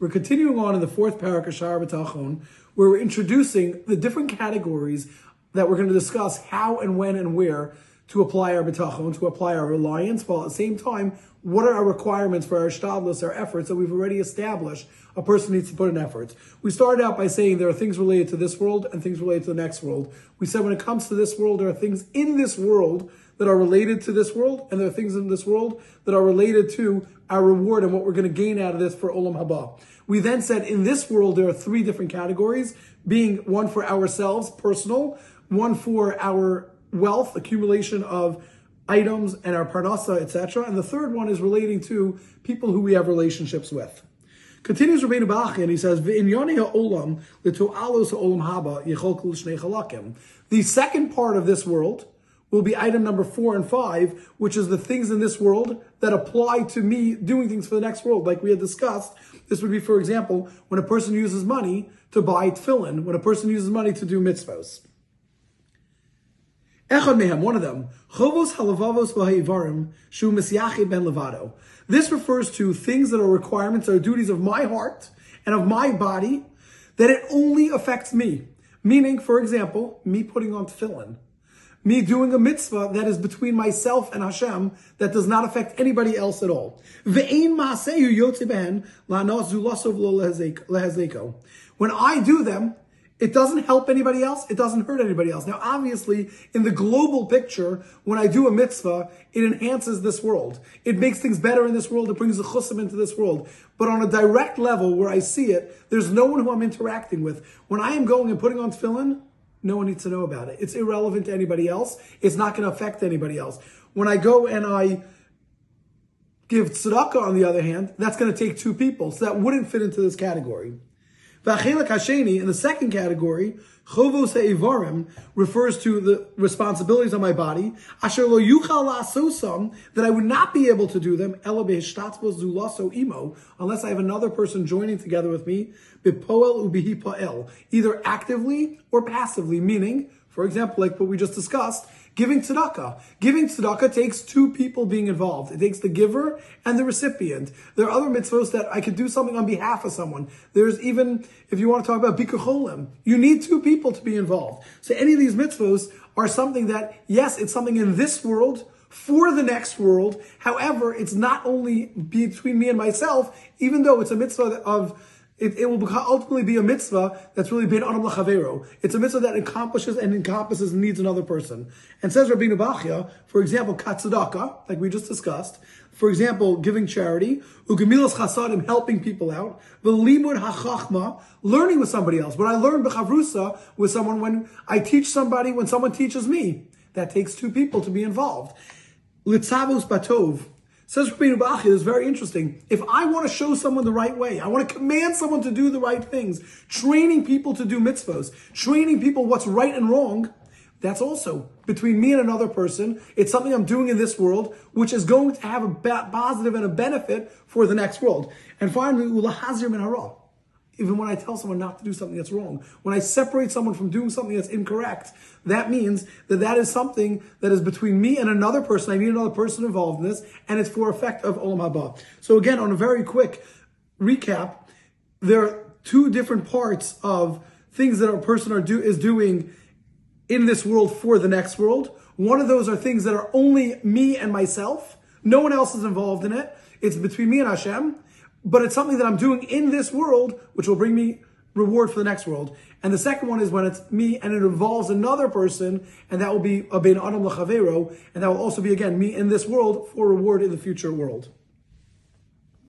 We're continuing on in the fourth parak of Shar B'Tachon, where we're introducing the different categories that we're going to discuss how and when and where to apply our B'Tachon, to apply our reliance, while at the same time, what are our requirements for our shtadlus, our efforts that we've already established a person needs to put in efforts. We started out by saying there are things related to this world and things related to the next world. We said when it comes to this world, there are things in this world that are related to this world, and there are things in this world that are related to our reward and what we're going to gain out of this for Olam Haba. We then said in this world there are three different categories, being one for ourselves, personal, one for our wealth, accumulation of items and our parnasa, etc. And the third one is relating to people who we have relationships with. Continues Rabbeinu Bachya and he says, olam olam haba The second part of this world will be item number four and five, which is the things in this world that apply to me doing things for the next world. Like we had discussed, this would be, for example, when a person uses money to buy tefillin, when a person uses money to do mitzvahs. Echad mehem, one of them, chovos halavavos v'ha'ivarim shu ben levado. This refers to things that are requirements or duties of my heart and of my body that it only affects me. Meaning, for example, me putting on tefillin me doing a mitzvah that is between myself and Hashem that does not affect anybody else at all. When I do them, it doesn't help anybody else. It doesn't hurt anybody else. Now, obviously, in the global picture, when I do a mitzvah, it enhances this world. It makes things better in this world. It brings the chusim into this world. But on a direct level where I see it, there's no one who I'm interacting with. When I am going and putting on tefillin, no one needs to know about it. It's irrelevant to anybody else. It's not going to affect anybody else. When I go and I give tzedakah, on the other hand, that's going to take two people. So that wouldn't fit into this category. V'achilak hasheni, in the second category, chovos ha'evarim refers to the responsibilities on my body. Asher lo yuchal la'asosam, that I would not be able to do them, ela behishtatzvos zulaso imo, unless I have another person joining together with me, bipoel ubihi pa'el, either actively or passively, meaning, for example, like what we just discussed, Giving tzedakah. Giving tzedakah takes two people being involved. It takes the giver and the recipient. There are other mitzvahs that I could do something on behalf of someone. There's even, if you want to talk about bikur cholim, you need two people to be involved. So any of these mitzvahs are something that, yes, it's something in this world, for the next world. However, it's not only between me and myself, even though it's a mitzvah of it, it will ultimately be a mitzvah that's really bein adam lachavero. It's a mitzvah that accomplishes and encompasses and needs another person. And says Rabbi Bachya, for example, katzedaka, like we just discussed. For example, giving charity, ugemilas chasadim, helping people out, velimud hachachma, learning with somebody else. When I learn bechavrusa with someone, when I teach somebody, when someone teaches me, that takes two people to be involved. Litzavos batov, Says Rabbeinu Bachya, is very interesting. If I want to show someone the right way, I want to command someone to do the right things, training people to do mitzvahs, training people what's right and wrong, that's also between me and another person. It's something I'm doing in this world, which is going to have a positive and a benefit for the next world. And finally, ulahazir min hara even when I tell someone not to do something that's wrong. When I separate someone from doing something that's incorrect, that means that that is something that is between me and another person. I need another person involved in this, and it's for effect of Olam Haba. So again, on a very quick recap, there are two different parts of things that a person are do, is doing in this world for the next world. One of those are things that are only me and myself. No one else is involved in it. It's between me and Hashem but it's something that I'm doing in this world, which will bring me reward for the next world. And the second one is when it's me and it involves another person, and that will be a ben adam lachavero, and that will also be again me in this world for reward in the future world.